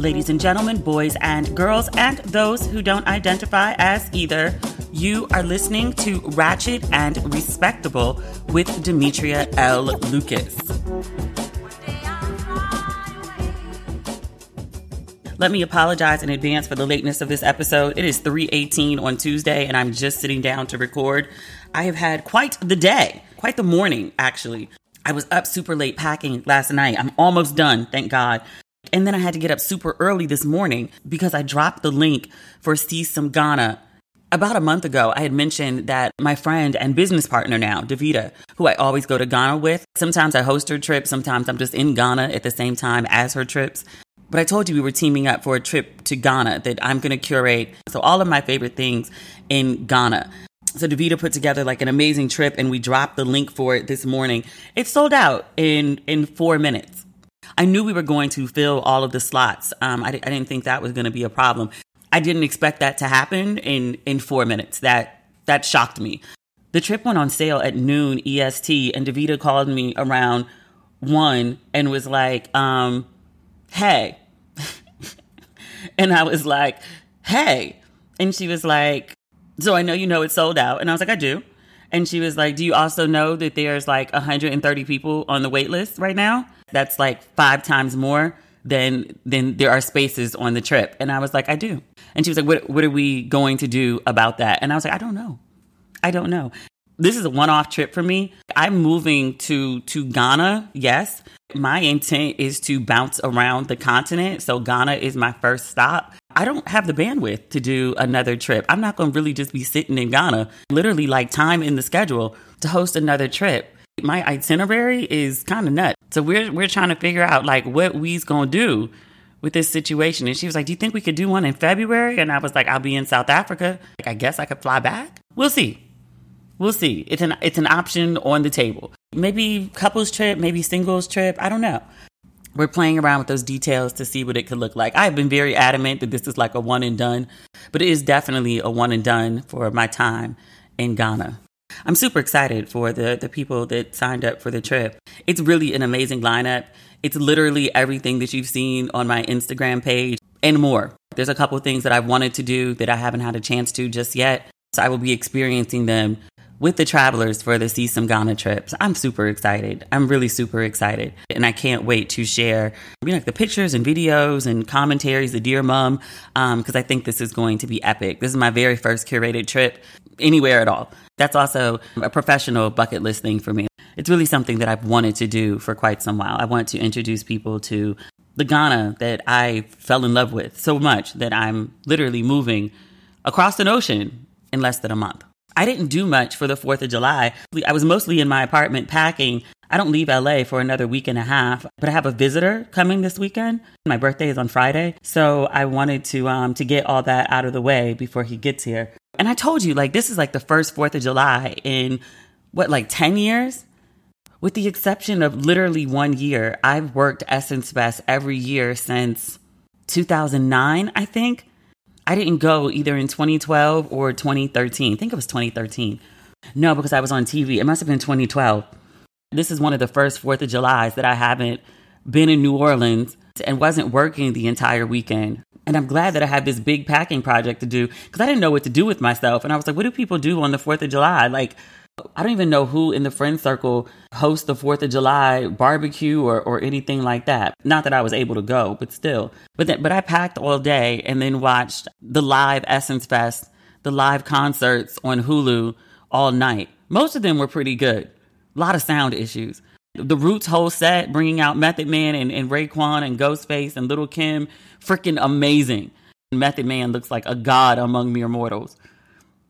ladies and gentlemen, boys and girls, and those who don't identify as either. You are listening to Ratchet and Respectable with Demetria L. Lucas. Let me apologize in advance for the lateness of this episode. It is 3:18 on Tuesday and I'm just sitting down to record. I have had quite the day, quite the morning actually. I was up super late packing last night. I'm almost done, thank God. And then I had to get up super early this morning because I dropped the link for See Some Ghana. About a month ago, I had mentioned that my friend and business partner now, Davita, who I always go to Ghana with, sometimes I host her trip, sometimes I'm just in Ghana at the same time as her trips. But I told you we were teaming up for a trip to Ghana that I'm going to curate. So all of my favorite things in Ghana. So Davita put together like an amazing trip and we dropped the link for it this morning. It sold out in in 4 minutes. I knew we were going to fill all of the slots. Um, I, I didn't think that was going to be a problem. I didn't expect that to happen in in 4 minutes. That that shocked me. The trip went on sale at noon EST and Davita called me around 1 and was like um hey. and I was like, hey. And she was like, so I know you know it's sold out. And I was like, I do. And she was like, do you also know that there's like 130 people on the wait list right now? That's like five times more than than there are spaces on the trip. And I was like, I do. And she was like, what, what are we going to do about that? And I was like, I don't know. I don't know. This is a one-off trip for me. I'm moving to to Ghana, yes, my intent is to bounce around the continent. So Ghana is my first stop. I don't have the bandwidth to do another trip. I'm not going to really just be sitting in Ghana, literally like time in the schedule to host another trip. My itinerary is kind of nuts. So we're we're trying to figure out like what we's to do with this situation. And she was like, "Do you think we could do one in February?" And I was like, "I'll be in South Africa. Like I guess I could fly back. We'll see." We'll see. It's an it's an option on the table. Maybe couples trip, maybe singles trip. I don't know. We're playing around with those details to see what it could look like. I've been very adamant that this is like a one and done, but it is definitely a one and done for my time in Ghana. I'm super excited for the the people that signed up for the trip. It's really an amazing lineup. It's literally everything that you've seen on my Instagram page and more. There's a couple things that I've wanted to do that I haven't had a chance to just yet. So I will be experiencing them with the travelers for the See Some Ghana trips. I'm super excited. I'm really super excited. And I can't wait to share you know, the pictures and videos and commentaries, the Dear Mom, because um, I think this is going to be epic. This is my very first curated trip anywhere at all. That's also a professional bucket list thing for me. It's really something that I've wanted to do for quite some while. I want to introduce people to the Ghana that I fell in love with so much that I'm literally moving across an ocean in less than a month. I didn't do much for the 4th of July. I was mostly in my apartment packing. I don't leave LA for another week and a half, but I have a visitor coming this weekend. My birthday is on Friday, so I wanted to um to get all that out of the way before he gets here. And I told you like this is like the first 4th of July in what like 10 years? With the exception of literally one year, I've worked Essence Fest every year since 2009, I think. I didn't go either in 2012 or 2013. I think it was 2013. No, because I was on TV. It must have been 2012. This is one of the first 4th of July's that I haven't been in New Orleans and wasn't working the entire weekend. And I'm glad that I had this big packing project to do because I didn't know what to do with myself. And I was like, what do people do on the 4th of July? Like, I don't even know who in the friend circle hosts the 4th of July barbecue or, or anything like that. Not that I was able to go, but still. But but I packed all day and then watched the live Essence Fest, the live concerts on Hulu all night. Most of them were pretty good. A lot of sound issues. The Roots whole set, bringing out Method Man and, and Raekwon and Ghostface and Little Kim, freaking amazing. Method Man looks like a god among mere mortals.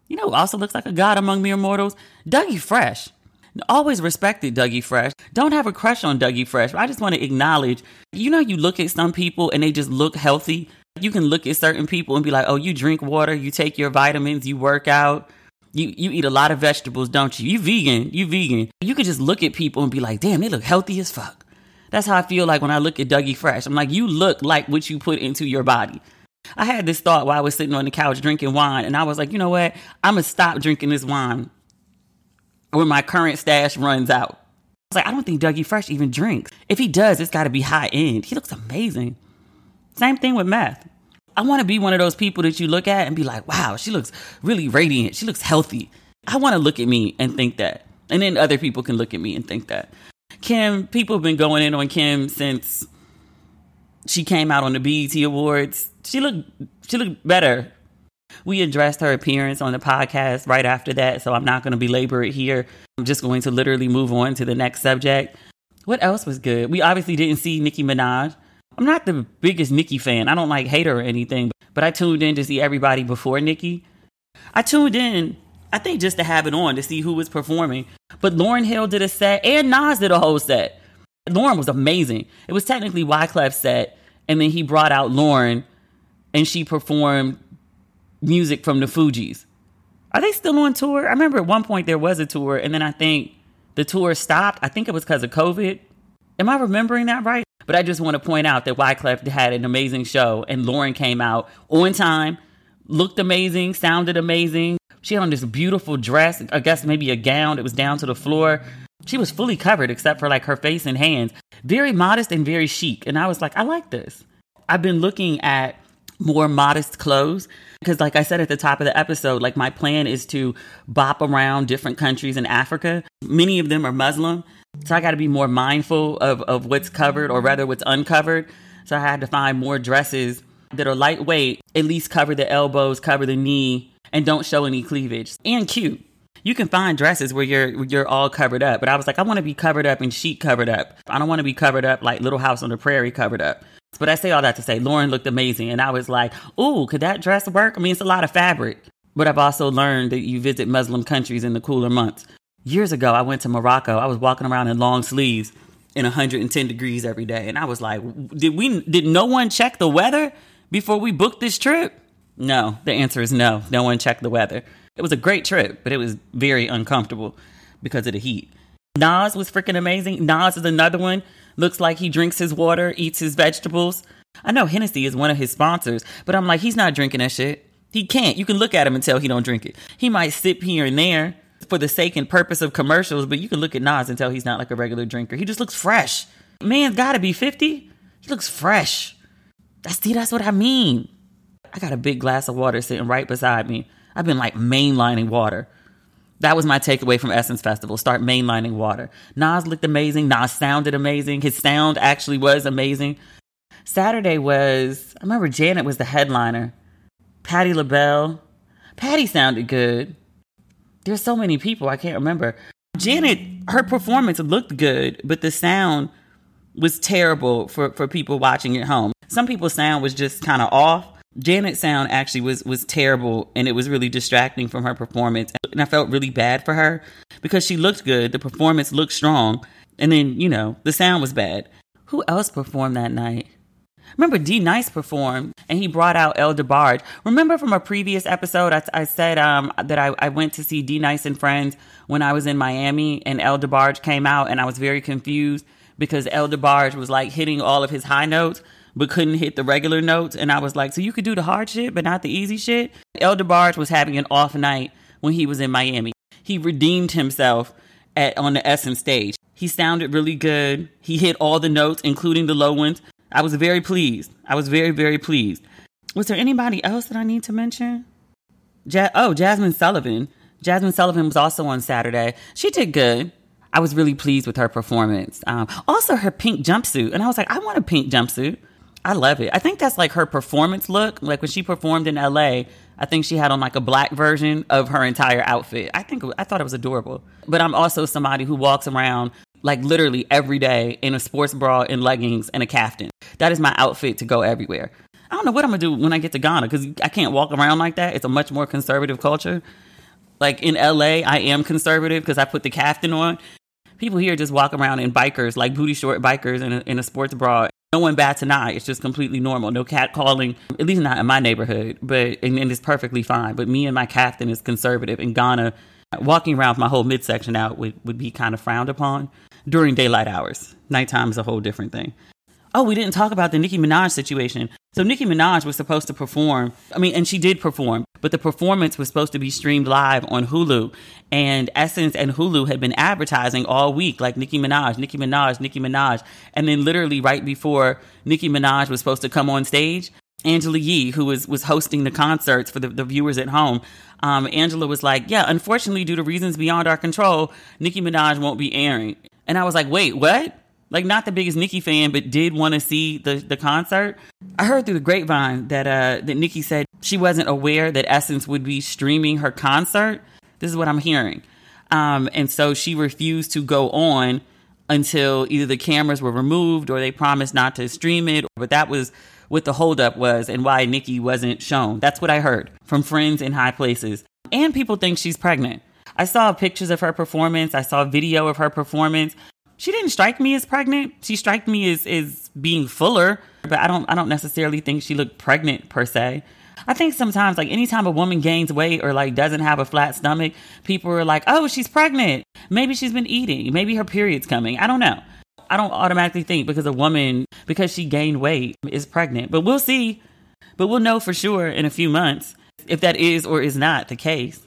You know also looks like a god among mere mortals? Dougie Fresh. Always respected Dougie Fresh. Don't have a crush on Dougie Fresh. I just want to acknowledge, you know, you look at some people and they just look healthy. You can look at certain people and be like, oh, you drink water, you take your vitamins, you work out, you, you eat a lot of vegetables, don't you? You vegan, you vegan. You can just look at people and be like, damn, they look healthy as fuck. That's how I feel like when I look at Dougie Fresh. I'm like, you look like what you put into your body. I had this thought while I was sitting on the couch drinking wine, and I was like, you know what? I'm gonna stop drinking this wine when my current stash runs out. I was like, I don't think Dougie Fresh even drinks. If he does, it's got to be high end. He looks amazing. Same thing with meth. I want to be one of those people that you look at and be like, wow, she looks really radiant. She looks healthy. I want to look at me and think that. And then other people can look at me and think that. Kim, people have been going in on Kim since she came out on the BET Awards. She looked she looked better. We addressed her appearance on the podcast right after that, so I'm not going to belabor it here. I'm just going to literally move on to the next subject. What else was good? We obviously didn't see Nicki Minaj. I'm not the biggest Nicki fan. I don't like hate her or anything, but I tuned in to see everybody before Nicki. I tuned in, I think just to have it on to see who was performing. But Lauryn Hill did a set and Nas did a whole set. Lauryn was amazing. It was technically Wyclef's set, and then he brought out Lauryn and she performed music from the Fugees. Are they still on tour? I remember at one point there was a tour, and then I think the tour stopped. I think it was because of COVID. Am I remembering that right? But I just want to point out that Wyclef had an amazing show, and Lauryn came out on time, looked amazing, sounded amazing. She had on this beautiful dress, I guess maybe a gown that was down to the floor. She was fully covered except for like her face and hands. Very modest and very chic. And I was like, I like this. I've been looking at more modest clothes because like i said at the top of the episode like my plan is to bop around different countries in africa many of them are muslim so i got to be more mindful of, of what's covered or rather what's uncovered so i had to find more dresses that are lightweight at least cover the elbows cover the knee and don't show any cleavage and cute you can find dresses where you're you're all covered up but i was like i want to be covered up and chic covered up i don't want to be covered up like little house on the prairie covered up but I say all that to say Lauryn looked amazing. And I was like, ooh, could that dress work? I mean, it's a lot of fabric. But I've also learned that you visit Muslim countries in the cooler months. Years ago, I went to Morocco. I was walking around in long sleeves in 110 degrees every day. And I was like, did we, did no one check the weather before we booked this trip? No, the answer is no. No one checked the weather. It was a great trip, but it was very uncomfortable because of the heat. Nas was freaking amazing. Nas is another one looks like he drinks his water, eats his vegetables. I know Hennessy is one of his sponsors, but I'm like, he's not drinking that shit. He can't. You can look at him and tell he don't drink it. He might sip here and there for the sake and purpose of commercials, but you can look at Nas and tell he's not like a regular drinker. He just looks fresh. Man's got to be 50. He looks fresh. That's see, that's what I mean. I got a big glass of water sitting right beside me. I've been like mainlining water. That was my takeaway from Essence Festival. Start mainlining water. Nas looked amazing. Nas sounded amazing. His sound actually was amazing. Saturday was, I remember Janet was the headliner. Patti LaBelle. Patti sounded good. There's so many people, I can't remember. Janet, her performance looked good, but the sound was terrible for, for people watching at home. Some people's sound was just kind of off. Janet's sound actually was was terrible and it was really distracting from her performance. And I felt really bad for her because she looked good, the performance looked strong, and then, you know, the sound was bad. Who else performed that night? Remember, D Nice performed and he brought out El DeBarge. Remember from a previous episode, I, I said um, that I, I, went to see D Nice and Friends when I was in Miami and El DeBarge came out and I was very confused because El DeBarge was like hitting all of his high notes but couldn't hit the regular notes. And I was like, so you could do the hard shit, but not the easy shit? El DeBarge was having an off night when he was in Miami. He redeemed himself at on the Essence stage. He sounded really good. He hit all the notes, including the low ones. I was very pleased. I was very, very pleased. Was there anybody else that I need to mention? Ja- oh, Jazmine Sullivan. Jazmine Sullivan was also on Saturday. She did good. I was really pleased with her performance. Um, also, her pink jumpsuit. And I was like, I want a pink jumpsuit. I love it. I think that's like her performance look. Like when she performed in LA, I think she had on like a black version of her entire outfit. I think I thought it was adorable. But I'm also somebody who walks around like literally every day in a sports bra and leggings and a caftan. That is my outfit to go everywhere. I don't know what I'm gonna do when I get to Ghana because I can't walk around like that. It's a much more conservative culture. Like in LA, I am conservative because I put the caftan on. People here just walk around in bikers, like booty short bikers in a, in a sports bra no one bats an eye. It's just completely normal. No cat calling, at least not in my neighborhood, but and, and it's perfectly fine. But me and my caftan is conservative. In Ghana, walking around with my whole midsection out would, would be kind of frowned upon during daylight hours. Nighttime is a whole different thing. oh, we didn't talk about the Nicki Minaj situation. So Nicki Minaj was supposed to perform. I mean, and she did perform, but the performance was supposed to be streamed live on Hulu. And Essence and Hulu had been advertising all week, like Nicki Minaj, Nicki Minaj, Nicki Minaj. And then literally right before Nicki Minaj was supposed to come on stage, Angela Yee, who was was hosting the concerts for the, the viewers at home, um, Angela was like, "Yeah, unfortunately, due to reasons beyond our control, Nicki Minaj won't be airing." And I was like, "Wait, what?" Like, not the biggest Nicki fan, but did want to see the the concert. I heard through the grapevine that uh that Nicki said she wasn't aware that Essence would be streaming her concert. This is what I'm hearing, um, and so she refused to go on until either the cameras were removed or they promised not to stream it. But that was what the holdup was and why Nicki wasn't shown. That's what I heard from friends in high places. And people think she's pregnant. I saw pictures of her performance. I saw video of her performance. She didn't strike me as pregnant. She struck me as, as being fuller, but I don't I don't necessarily think she looked pregnant per se. I think sometimes like anytime a woman gains weight or like doesn't have a flat stomach, people are like, "Oh, she's pregnant. Maybe she's been eating. Maybe her period's coming." I don't know. I don't automatically think because a woman, because she gained weight, is pregnant. But we'll see. But we'll know for sure in a few months if that is or is not the case.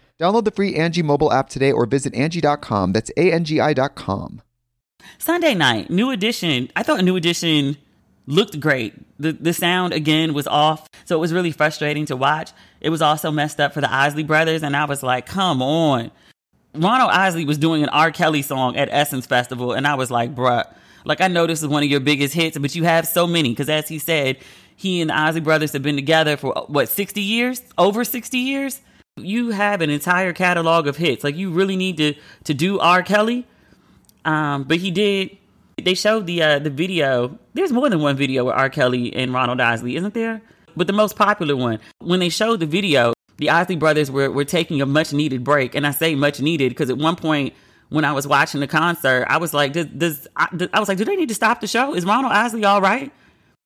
Download the free Angie mobile app today or visit Angie.com. That's A-N-G-I dot com. Sunday night, New Edition. I thought New Edition looked great. The the sound again was off, so it was really frustrating to watch. It was also messed up for the Isley brothers, and I was like, come on. Ronald Isley was doing an R. Kelly song at Essence Festival, and I was like, bruh, like I know this is one of your biggest hits, but you have so many. Because as he said, he and the Isley brothers have been together for what, 60 years? Over 60 years? You have an entire catalog of hits. Like you really need to to do R. Kelly. Um, but he did. They showed the uh, the video. There's more than one video with R. Kelly and Ronald Isley, isn't there? But the most popular one, when they showed the video, the Isley brothers were, were taking a much needed break. And I say much needed because at one point when I was watching the concert, I was like, does, does I, I, was like, do they need to stop the show? Is Ronald Isley all right?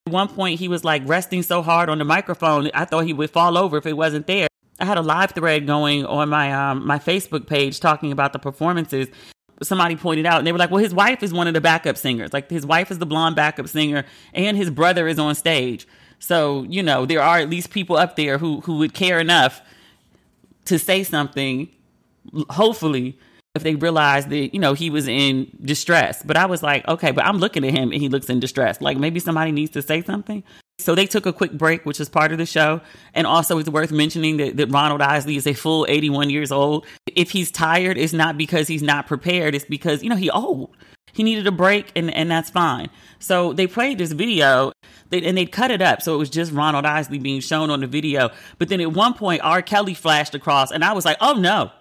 At one point, he was like resting so hard on the microphone, I thought he would fall over if it wasn't there. I had a live thread going on my um, my Facebook page talking about the performances. Somebody pointed out, and they were like, "Well, his wife is one of the backup singers. Like his wife is the blonde backup singer, and his brother is on stage." So, you know, there are at least people up there who, who would care enough to say something, hopefully, if they realize that, you know, he was in distress. But I was like, okay, but I'm looking at him and he looks in distress. Like maybe somebody needs to say something. So they took a quick break, which is part of the show. And also, it's worth mentioning that, that Ronald Isley is a full 81 years old. If he's tired, it's not because he's not prepared. It's because, you know, he old. He needed a break, and, and that's fine. So they played this video, and they cut it up. So it was just Ronald Isley being shown on the video. But then at one point, R. Kelly flashed across, and I was like, oh no,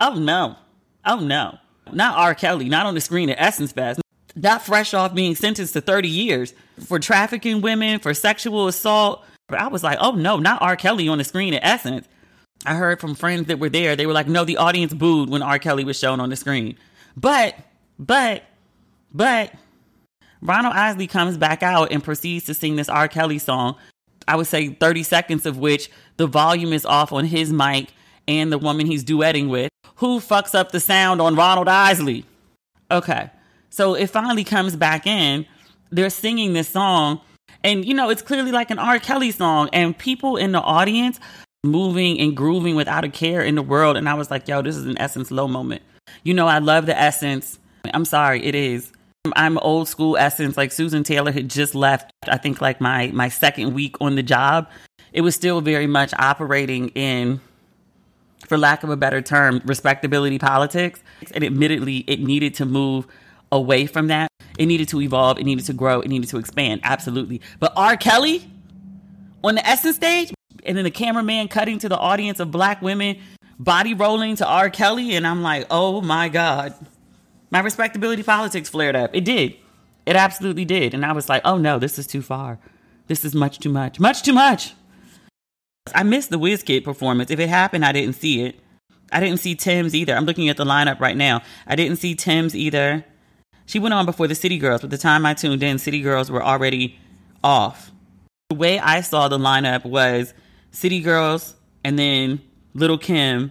oh no, oh no. Not R. Kelly, not on the screen at Essence Fest not fresh off being sentenced to 30 years for trafficking women, for sexual assault. But I was like, oh no, not R. Kelly on the screen at Essence. I heard from friends that were there, they were like, no, the audience booed when R. Kelly was shown on the screen. But, but, but, Ronald Isley comes back out and proceeds to sing this R. Kelly song. I would say 30 seconds of which the volume is off on his mic and the woman he's duetting with. Who fucks up the sound on Ronald Isley? Okay. So it finally comes back in. They're singing this song, and you know, it's clearly like an R. Kelly song, and people in the audience moving and grooving without a care in the world. And I was like, yo, this is an Essence low moment. You know, I love the Essence. I'm sorry, it is. I'm old school Essence. Like Susan Taylor had just left, I think, like my, my second week on the job. It was still very much operating in, for lack of a better term, respectability politics. And admittedly, it needed to move away from that. It needed to evolve. It needed to grow. It needed to expand. Absolutely. But R. Kelly on the Essence stage, and then the cameraman cutting to the audience of black women body rolling to R. Kelly, and I'm like, oh my God. My respectability politics flared up. It did. It absolutely did. And I was like, oh no, this is too far. This is much too much. Much too much. I missed the Wizkid performance. If it happened, I didn't see it. I didn't see Tems either. I'm looking at the lineup right now. I didn't see Tems either. She went on before the City Girls, but the time I tuned in, City Girls were already off. The way I saw the lineup was City Girls and then Little Kim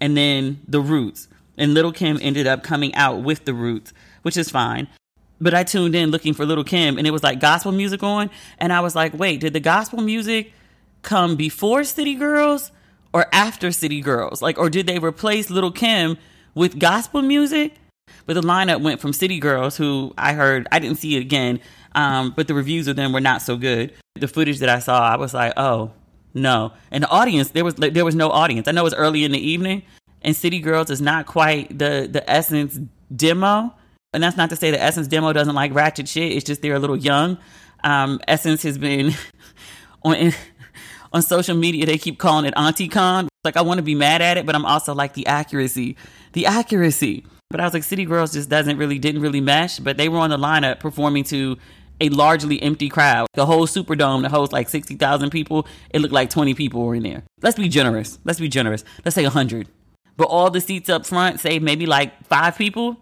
and then The Roots. And Little Kim ended up coming out with The Roots, which is fine. But I tuned in looking for Little Kim and it was like gospel music on. And I was like, wait, did the gospel music come before City Girls or after City Girls? Like, or did they replace Little Kim with gospel music? But the lineup went from City Girls, who I heard, I didn't see it again, um, but the reviews of them were not so good. The footage that I saw, I was like, oh, no. And the audience, there was there was no audience. I know it was early in the evening, and City Girls is not quite the the Essence demo. And that's not to say the Essence demo doesn't like ratchet shit. It's just they're a little young. Um, Essence has been on on social media. They keep calling it Auntie Con. Like I want to be mad at it, but I'm also like the accuracy, the accuracy. But I was like, City Girls just doesn't really didn't really mesh. But they were on the lineup performing to a largely empty crowd. The whole Superdome that holds like 60,000 people, it looked like 20 people were in there. Let's be generous. Let's be generous. Let's say 100. But all the seats up front, say maybe like five people,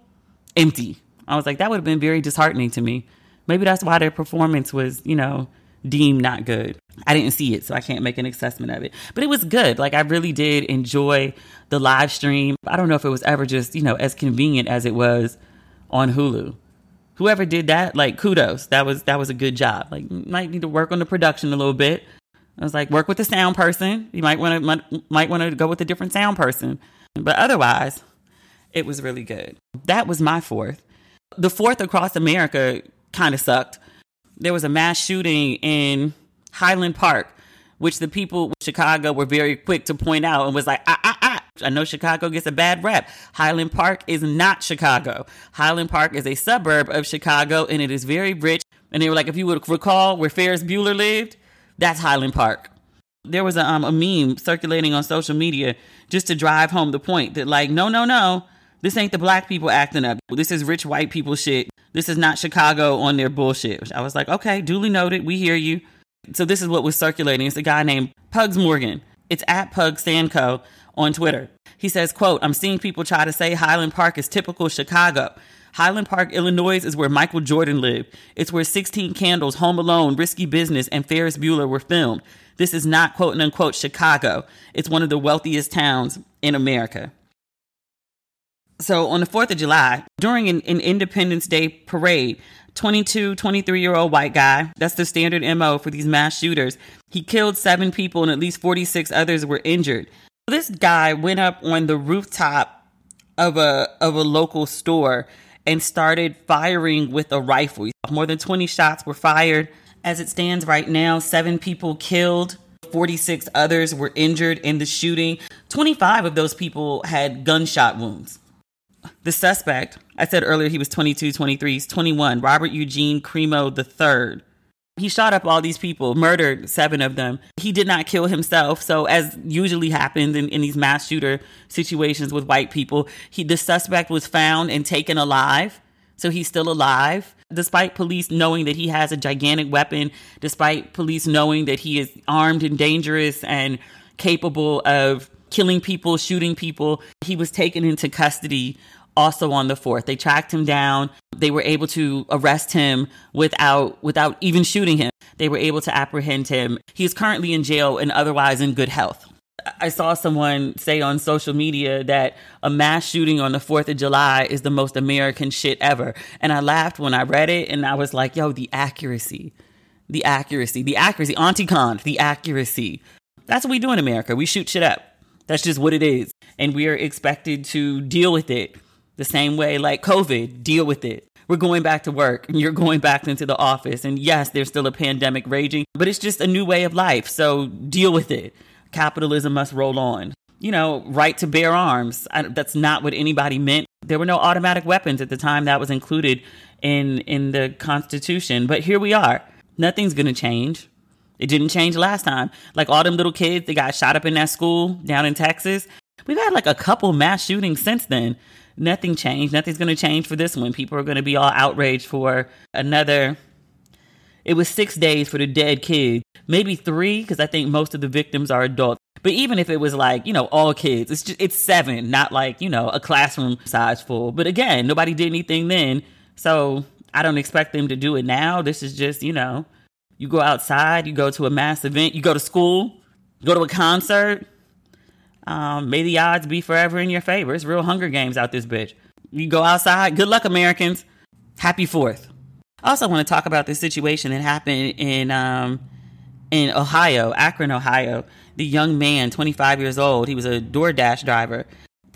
empty. I was like, that would have been very disheartening to me. Maybe that's why their performance was, you know, deemed not good. I didn't see it, so I can't make an assessment of it. But it was good. Like I really did enjoy the live stream. I don't know if it was ever just, you know, as convenient as it was on Hulu whoever did that, like kudos. That was that was a good job. Like might need to work on the production a little bit. I was like, work with the sound person. You might want to might want to go with a different sound person. But otherwise, it was really good. That was my fourth. The fourth across America kind of sucked. There was a mass shooting in Highland Park, which the people Chicago were very quick to point out and was like, ah, ah, ah, I know Chicago gets a bad rap. Highland Park is not Chicago. Highland Park is a suburb of Chicago and it is very rich. And they were like, if you would recall where Ferris Bueller lived, that's Highland Park. There was a, um, a meme circulating on social media just to drive home the point that, like, no, no, no, this ain't the black people acting up. This is rich white people shit. This is not Chicago on their bullshit. I was like, okay, duly noted. We hear you. So this is what was circulating. It's a guy named Pugs Morgan. It's at Pug Sanco on Twitter. He says, quote, I'm seeing people try to say Highland Park is typical Chicago. Highland Park, Illinois is where Michael Jordan lived. It's where 16 Candles, Home Alone, Risky Business, and Ferris Bueller were filmed. This is not quote unquote Chicago. It's one of the wealthiest towns in America. So on the 4th of July, during an, an Independence Day parade, 22, 23 year old white guy. That's the standard MO for these mass shooters. He killed seven people and at least 46 others were injured. This guy went up on the rooftop of a of a local store and started firing with a rifle. More than 20 shots were fired. As it stands right now, 7 people killed, 46 others were injured in the shooting. 25 of those people had gunshot wounds. The suspect, I said earlier he was 22, 23, he's 21, Robert Eugene Crimo III. He shot up all these people, murdered seven of them. He did not kill himself. So, as usually happens in, in these mass shooter situations with white people, he, the suspect was found and taken alive. So, he's still alive. Despite police knowing that he has a gigantic weapon, despite police knowing that he is armed and dangerous and capable of killing people, shooting people, he was taken into custody also on the 4th. They tracked him down. They were able to arrest him without without even shooting him. They were able to apprehend him. He is currently in jail and otherwise in good health. I saw someone say on social media that a mass shooting on the 4th of July is the most American shit ever. And I laughed when I read it and I was like, yo, the accuracy, the accuracy, the accuracy, Auntie Con, the accuracy. That's what we do in America. We shoot shit up. That's just what it is. And we are expected to deal with it the same way like COVID, deal with it. We're going back to work and you're going back into the office. And yes, there's still a pandemic raging, but it's just a new way of life. So deal with it capitalism must roll on. You know, right to bear arms. I, that's not what anybody meant. There were no automatic weapons at the time that was included in in the Constitution. But here we are. Nothing's going to change. It didn't change last time. Like all them little kids that got shot up in that school down in Texas. We've had like a couple mass shootings since then. Nothing changed. Nothing's going to change for this one. People are going to be all outraged for another it was six days for the dead kid, maybe three, because I think most of the victims are adults. But even if it was like, you know, all kids, it's just, it's seven, not like, you know, a classroom size full. But again, nobody did anything then. So I don't expect them to do it now. This is just, you know, you go outside, you go to a mass event, you go to school, go to a concert. Um, may the odds be forever in your favor. It's real Hunger Games out this bitch. You go outside. Good luck, Americans. Happy Fourth. I also want to talk about this situation that happened in um, in Ohio, Akron, Ohio. The young man, 25 years old, he was a DoorDash driver.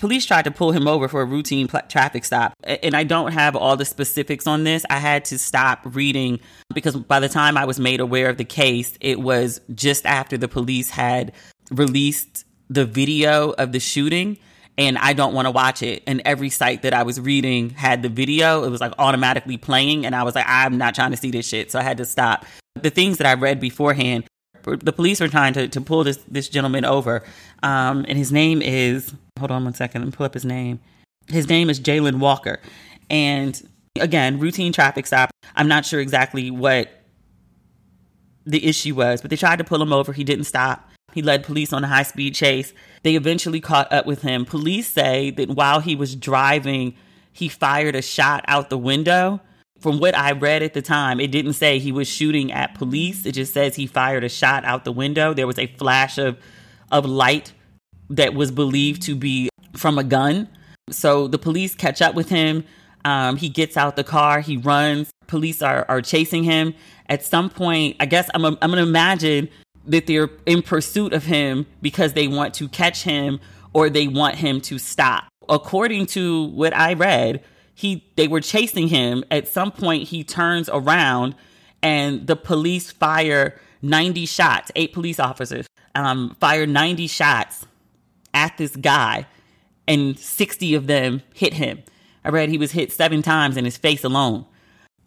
Police tried to pull him over for a routine pl- traffic stop. And I don't have all the specifics on this. I had to stop reading because by the time I was made aware of the case, it was just after the police had released the video of the shooting and I don't want to watch it. And every site that I was reading had the video. It was like automatically playing. And I was like, I'm not trying to see this shit. So I had to stop. The things that I read beforehand, the police were trying to, to pull this, this gentleman over. Um, and his name is, hold on one second, let me pull up his name. His name is Jalen Walker. And again, routine traffic stop. I'm not sure exactly what the issue was, but they tried to pull him over. He didn't stop. He led police on a high speed chase. They eventually caught up with him. Police say that while he was driving, he fired a shot out the window. From what I read at the time, it didn't say he was shooting at police. It just says he fired a shot out the window. There was a flash of of light that was believed to be from a gun. So the police catch up with him. Um, he gets out the car. He runs. Police are, are chasing him. At some point, I guess I'm, I'm going to imagine that they're in pursuit of him because they want to catch him or they want him to stop. According to what I read, he they were chasing him. At some point he turns around and the police fire 90 shots. Eight police officers um, fire 90 shots at this guy and 60 of them hit him. I read he was hit 7 times in his face alone.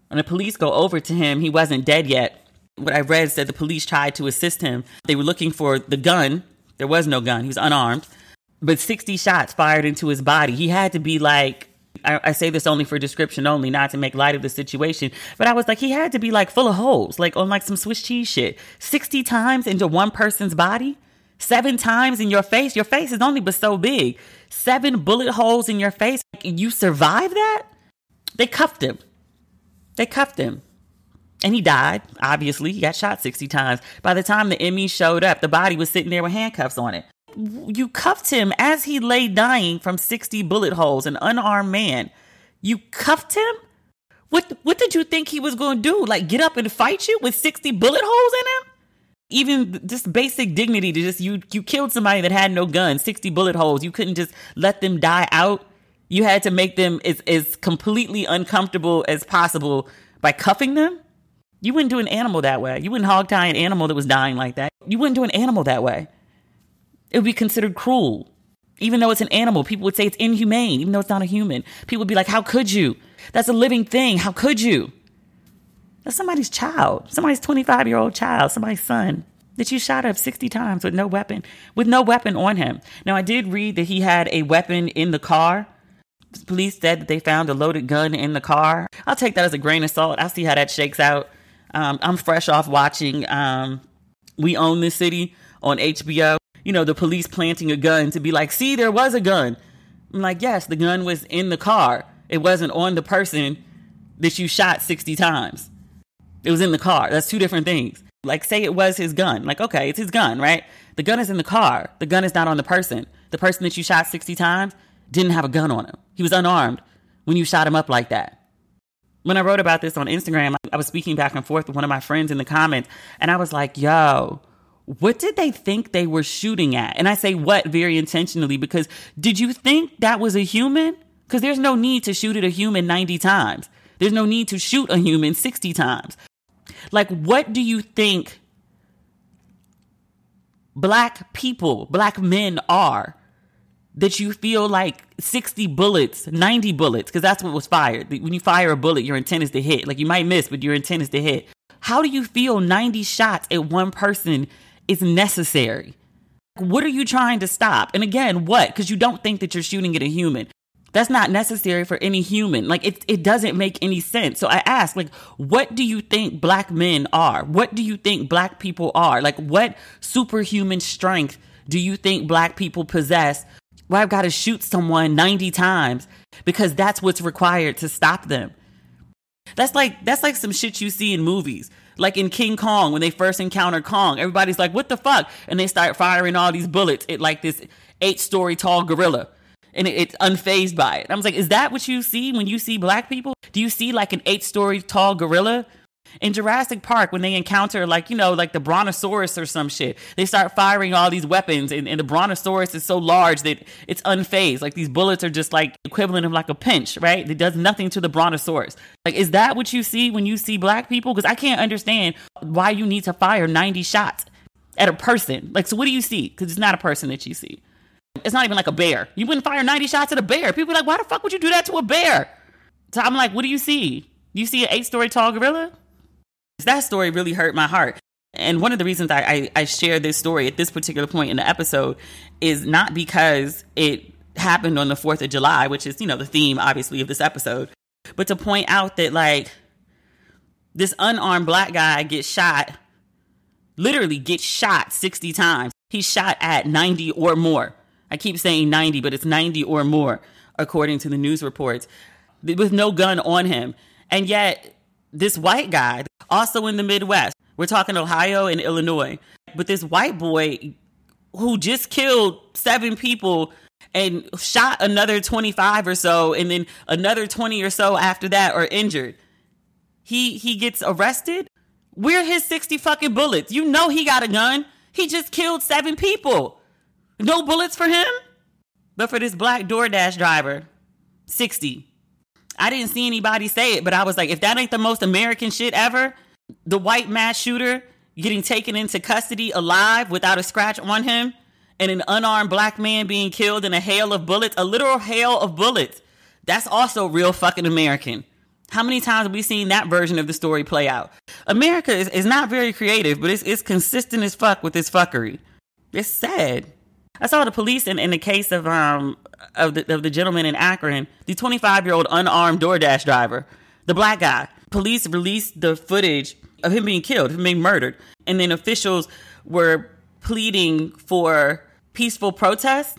When the police go over to him, he wasn't dead yet what I read said the police tried to assist him. They were looking for the gun. There was no gun. He was unarmed. But 60 shots fired into his body. He had to be like, I, I, say this only for description only, not to make light of the situation. But I was like, he had to be like full of holes, like on like some Swiss cheese shit. 60 times into one person's body? Seven times in your face? Your face is only but so big. Seven bullet holes in your face? You survived that? They cuffed him. They cuffed him and he died. Obviously, he got shot 60 times. By the time the ME showed up, the body was sitting there with handcuffs on it. You cuffed him as he lay dying from 60 bullet holes, an unarmed man. You cuffed him? What what did you think he was going to do? Like get up and fight you with 60 bullet holes in him? Even just basic dignity to just you you killed somebody that had no gun, 60 bullet holes. You couldn't just let them die out. You had to make them as, as completely uncomfortable as possible by cuffing them. You wouldn't do an animal that way. You wouldn't hog tie an animal that was dying like that. You wouldn't do an animal that way. It would be considered cruel. Even though it's an animal, people would say it's inhumane, even though it's not a human. People would be like, How could you? That's a living thing. How could you? That's somebody's child, somebody's 25 year old child, somebody's son that you shot up 60 times with no weapon, with no weapon on him. Now, I did read that he had a weapon in the car. Police said that they found a loaded gun in the car. I'll take that as a grain of salt. I'll see how that shakes out. Um, I'm fresh off watching um, We Own This City on HBO. You know, the police planting a gun to be like, see, there was a gun. I'm like, yes, the gun was in the car. It wasn't on the person that you shot 60 times. It was in the car. That's two different things. Like, say it was his gun. Like, okay, it's his gun, right? The gun is in the car. The gun is not on the person. The person that you shot 60 times didn't have a gun on him. He was unarmed when you shot him up like that. When I wrote about this on Instagram, I was speaking back and forth with one of my friends in the comments, and I was like, yo, what did they think they were shooting at? And I say what very intentionally because did you think that was a human? Because there's no need to shoot at a human 90 times. There's no need to shoot a human 60 times. Like, what do you think black people, black men are that you feel like 60 bullets, 90 bullets, because that's what was fired. When you fire a bullet, your intent is to hit. Like, you might miss, but your intent is to hit. How do you feel 90 shots at one person is necessary? What are you trying to stop? And again, what? Because you don't think that you're shooting at a human. That's not necessary for any human. Like it, it doesn't make any sense. So I ask, like, what do you think black men are? What do you think black people are? Like, what superhuman strength do you think black people possess? Why well, I've got to shoot someone 90 times because that's what's required to stop them. That's like that's like some shit you see in movies. Like in King Kong, when they first encounter Kong, everybody's like, what the fuck? And they start firing all these bullets at like this eight story tall gorilla and it's unfazed by it. I was like, is that what you see when you see black people? Do you see like an eight story tall gorilla? In Jurassic Park, when they encounter like, you know, like the brontosaurus or some shit, they start firing all these weapons and, and the brontosaurus is so large that it's unfazed. Like these bullets are just like equivalent of like a pinch, right? It does nothing to the brontosaurus. Like, is that what you see when you see black people? Because I can't understand why you need to fire 90 shots at a person. Like, so what do you see? Because it's not a person that you see. It's not even like a bear. You wouldn't fire 90 shots at a bear. People like, why the fuck would you do that to a bear? So I'm like, what do you see? You see an eight story tall gorilla? That story really hurt my heart. And one of the reasons I, I, I share this story at this particular point in the episode is not because it happened on the 4th of July, which is, you know, the theme, obviously, of this episode, but to point out that, like, this unarmed black guy gets shot, literally gets shot 60 times. He's shot at 90 or more. I keep saying 90, but it's 90 or more, according to the news reports, with no gun on him. And yet, this white guy, also in the Midwest, we're talking Ohio and Illinois, but this white boy who just killed seven people and shot another 25 or so, and then another 20 or so after that are injured. He he gets arrested. Where his 60 fucking bullets? You know he got a gun. He just killed seven people. No bullets for him? But for this black DoorDash driver, 60. I didn't see anybody say it, but I was like, if that ain't the most American shit ever, the white mass shooter getting taken into custody alive without a scratch on him, and an unarmed black man being killed in a hail of bullets, a literal hail of bullets. That's also real fucking American. How many times have we seen that version of the story play out? America is, is not very creative, but it's, it's consistent as fuck with this fuckery. It's sad. I saw the police in, in the case of um of the, of the gentleman in Akron, the 25 year old unarmed DoorDash driver, the black guy. Police released the footage of him being killed, him being murdered, and then officials were pleading for peaceful protests,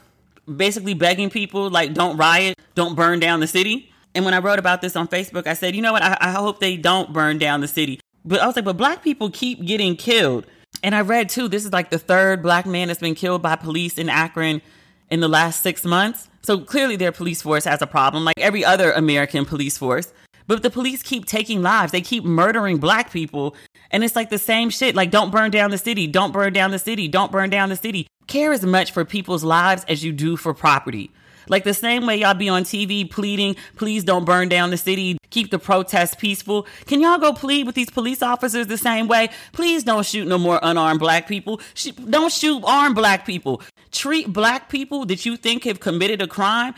basically begging people like don't riot, don't burn down the city. And when I wrote about this on Facebook, I said, you know what? I, I hope they don't burn down the city. But I was like, but black people keep getting killed. And I read too, this is like the third black man that's been killed by police in Akron in the last six months. So clearly their police force has a problem, like every other American police force. But the police keep taking lives. They keep murdering black people. And it's like the same shit. Like, don't burn down the city. Don't burn down the city. Don't burn down the city. Care as much for people's lives as you do for property. Like the same way y'all be on TV pleading, please don't burn down the city, keep the protests peaceful. Can y'all go plead with these police officers the same way? Please don't shoot no more unarmed black people. Don't shoot armed black people. Treat black people that you think have committed a crime,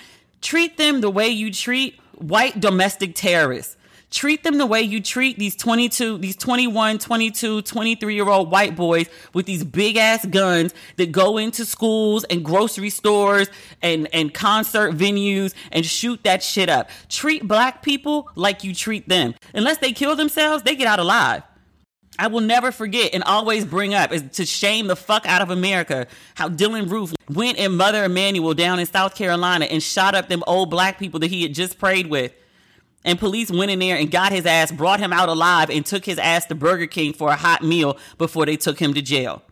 treat them the way you treat white domestic terrorists. Treat them the way you treat these 22 these 21 22 23 year old white boys with these big ass guns that go into schools and grocery stores and and concert venues and shoot that shit up. Treat black people like you treat them. Unless they kill themselves they get out alive I will never forget and always bring up is to shame the fuck out of America how Dylann Roof went and Mother Emanuel down in South Carolina and shot up them old black people that he had just prayed with and police went in there and got his ass, brought him out alive, and took his ass to Burger King for a hot meal before they took him to jail.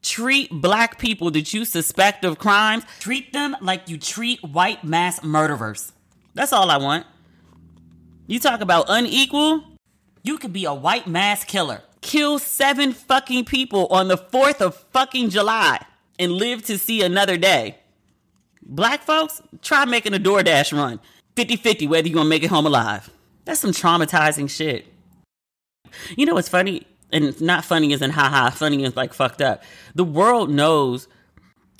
Treat black people that you suspect of crimes, treat them like you treat white mass murderers. That's all I want. You talk about unequal, you could be a white mass killer. Kill seven fucking people on the 4th of fucking July and live to see another day. Black folks, try making a DoorDash run. 50 50 whether you're gonna make it home alive. That's some traumatizing shit. You know what's funny? And not funny as in haha, funny as like fucked up. The world knows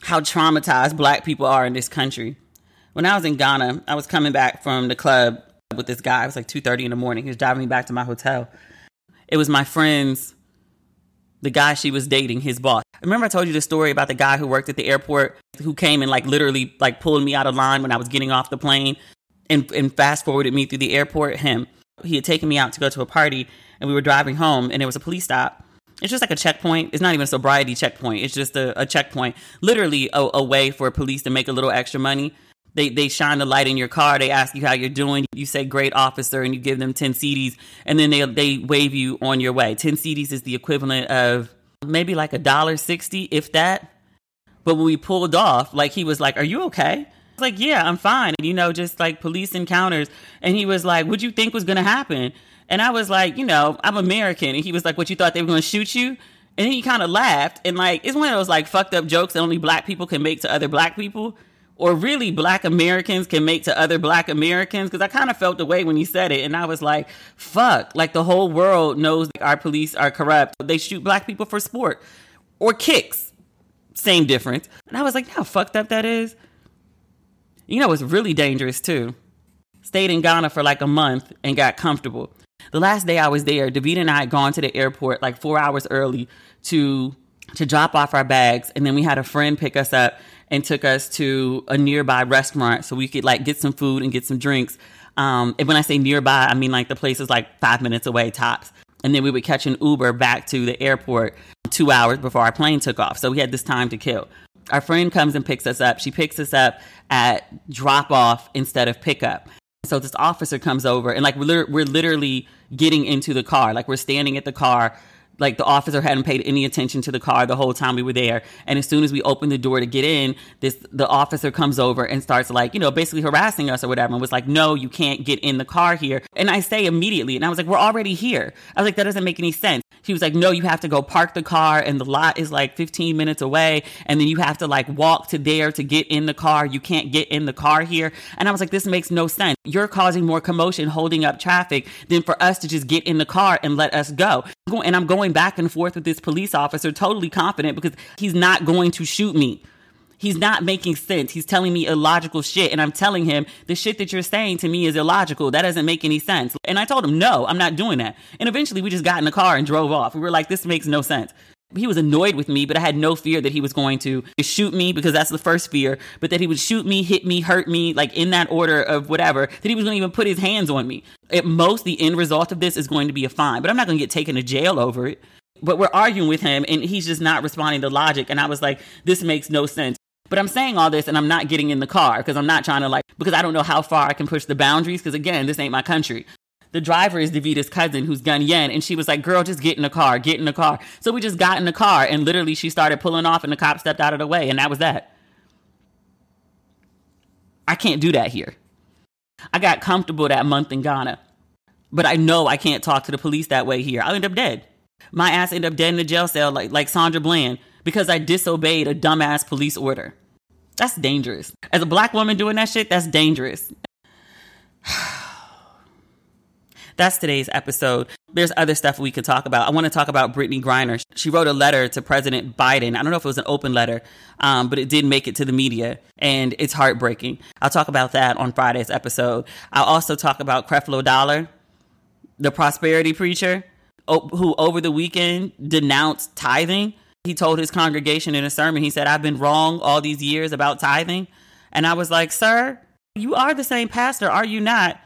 how traumatized black people are in this country. When I was in Ghana, I was coming back from the club with this guy. It was like 2.30 in the morning. He was driving me back to my hotel. It was my friend's, the guy she was dating, his boss. Remember I told you the story about the guy who worked at the airport who came and like literally like pulled me out of line when I was getting off the plane and, and fast forwarded me through the airport? Him. He had taken me out to go to a party and we were driving home and there was a police stop. It's just like a checkpoint. It's not even a sobriety checkpoint. It's just a, a checkpoint, literally a, a way for police to make a little extra money. They, they shine the light in your car. They ask you how you're doing. You say great officer and you give them 10 cedis, and then they, they wave you on your way. 10 cedis is the equivalent of maybe like a dollar 60, if that. But when we pulled off, like he was like, are you okay? I was like, yeah, I'm fine. And, You know, just like police encounters. And he was like, what'd you think was to happen? And I was like, you know, I'm American. And he was like, what you thought they were to shoot you? And then he kind of laughed. And like, it's one of those like fucked up jokes that only black people can make to other black people. Or really black Americans can make to other black Americans. Cause I kind of felt the way when you said it. And I was like, fuck, like the whole world knows our police are corrupt. They shoot black people for sport or kicks. Same difference. And I was like, how fucked up that is. You know, it's really dangerous too. Stayed in Ghana for like a month and got comfortable. The last day I was there, David and I had gone to the airport like four hours early to to drop off our bags, and then we had a friend pick us up and took us to a nearby restaurant so we could like get some food and get some drinks. Um, and when I say nearby, I mean like the place is like five minutes away tops. And then we would catch an Uber back to the airport two hours before our plane took off. So we had this time to kill. Our friend comes and picks us up. She picks us up at drop off instead of pickup. So this officer comes over and like we're, we're literally getting into the car. Like we're standing at the car. Like the officer hadn't paid any attention to the car the whole time we were there. And as soon as we opened the door to get in, this the officer comes over and starts like, you know, basically harassing us or whatever and was like, no, you can't get in the car here. And I say immediately, and I was like, we're already here. I was like, that doesn't make any sense. He was like, no, you have to go park the car and the lot is like 15 minutes away. And then you have to like walk to there to get in the car. You can't get in the car here. And I was like, this makes no sense. You're causing more commotion holding up traffic than for us to just get in the car and let us go. And I'm going back and forth with this police officer, totally confident because he's not going to shoot me. He's not making sense. He's telling me illogical shit. And I'm telling him the shit that you're saying to me is illogical. That doesn't make any sense. And I told him, no, I'm not doing that. And eventually we just got in the car and drove off. We were like, this makes no sense. He was annoyed with me, but I had no fear that he was going to shoot me because that's the first fear, but that he would shoot me, hit me, hurt me, like in that order of whatever, that he was going to even put his hands on me. At most, the end result of this is going to be a fine, but I'm not going to get taken to jail over it. But we're arguing with him and he's just not responding to logic. And I was like, this makes no sense. But I'm saying all this and I'm not getting in the car because I'm not trying to like, because I don't know how far I can push the boundaries because again, this ain't my country. The driver is Davita's cousin who's Ghanaian, and she was like, girl, just get in the car, get in the car. So we just got in the car and literally she started pulling off and the cop stepped out of the way and that was that. I can't do that here. I got comfortable that month in Ghana, but I know I can't talk to the police that way here. I'll end up dead. My ass end up dead in the jail cell like, like Sandra Bland because I disobeyed a dumbass police order. That's dangerous. As a black woman doing that shit, that's dangerous. that's today's episode. There's other stuff we could talk about. I want to talk about Brittney Griner. She wrote a letter to President Biden. I don't know if it was an open letter, um, but it did make it to the media, and it's heartbreaking. I'll talk about that on Friday's episode. I'll also talk about Creflo Dollar, the prosperity preacher, who over the weekend denounced tithing he told his congregation in a sermon, he said, I've been wrong all these years about tithing. And I was like, Sir, you are the same pastor, are you not?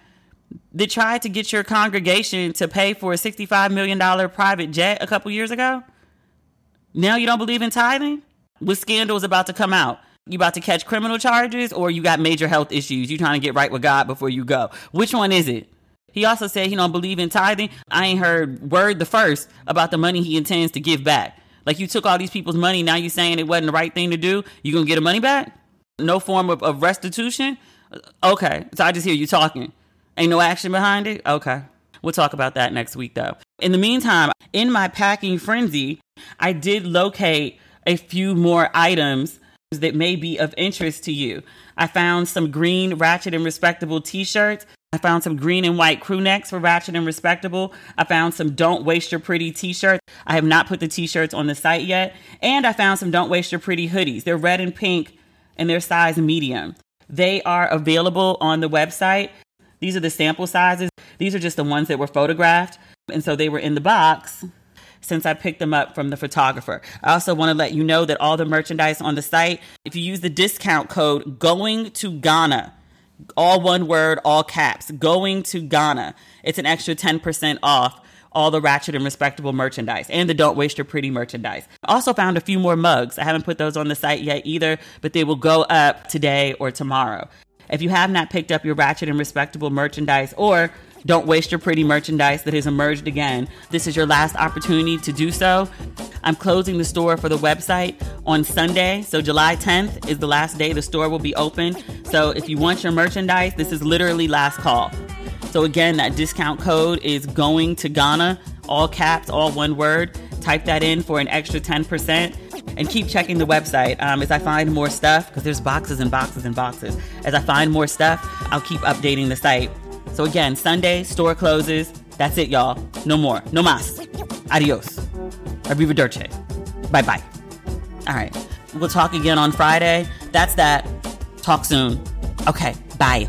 That tried to get your congregation to pay for a $65 million private jet a couple years ago? Now you don't believe in tithing? With scandals about to come out. You about to catch criminal charges or you got major health issues? You trying to get right with God before you go? Which one is it? He also said he don't believe in tithing. I ain't heard word the first about the money he intends to give back. Like you took all these people's money, now you saying it wasn't the right thing to do. You gonna get the money back? No form of, of restitution? Okay, so I just hear you talking. Ain't no action behind it? Okay. We'll talk about that next week though. In the meantime, in my packing frenzy, I did locate a few more items that may be of interest to you. I found some green Ratchet and Respectable t shirts. I found some green and white crew necks for Ratchet and Respectable. I found some Don't Waste Your Pretty t shirts. I have not put the t shirts on the site yet. And I found some Don't Waste Your Pretty hoodies. They're red and pink and they're size medium. They are available on the website. These are the sample sizes. These are just the ones that were photographed. And so they were in the box since I picked them up from the photographer. I also want to let you know that all the merchandise on the site, if you use the discount code going to Ghana, all one word, all caps, going to Ghana, it's an extra 10% off all the ratchet and respectable merchandise and the don't waste your pretty merchandise. I also found a few more mugs. I haven't put those on the site yet either, but they will go up today or tomorrow. If you have not picked up your ratchet and respectable merchandise or don't waste your pretty merchandise that has emerged again. This is your last opportunity to do so. I'm closing the store for the website on Sunday. So, July 10th is the last day the store will be open. So, if you want your merchandise, this is literally last call. So, again, that discount code is going to Ghana, all caps, all one word. Type that in for an extra 10% and keep checking the website um, as I find more stuff because there's boxes and boxes and boxes. As I find more stuff, I'll keep updating the site. So again, Sunday, store closes. That's it, y'all. No more. No mas. Adios. Arrivederci. Bye bye. All right. We'll talk again on Friday. That's that. Talk soon. Okay. Bye.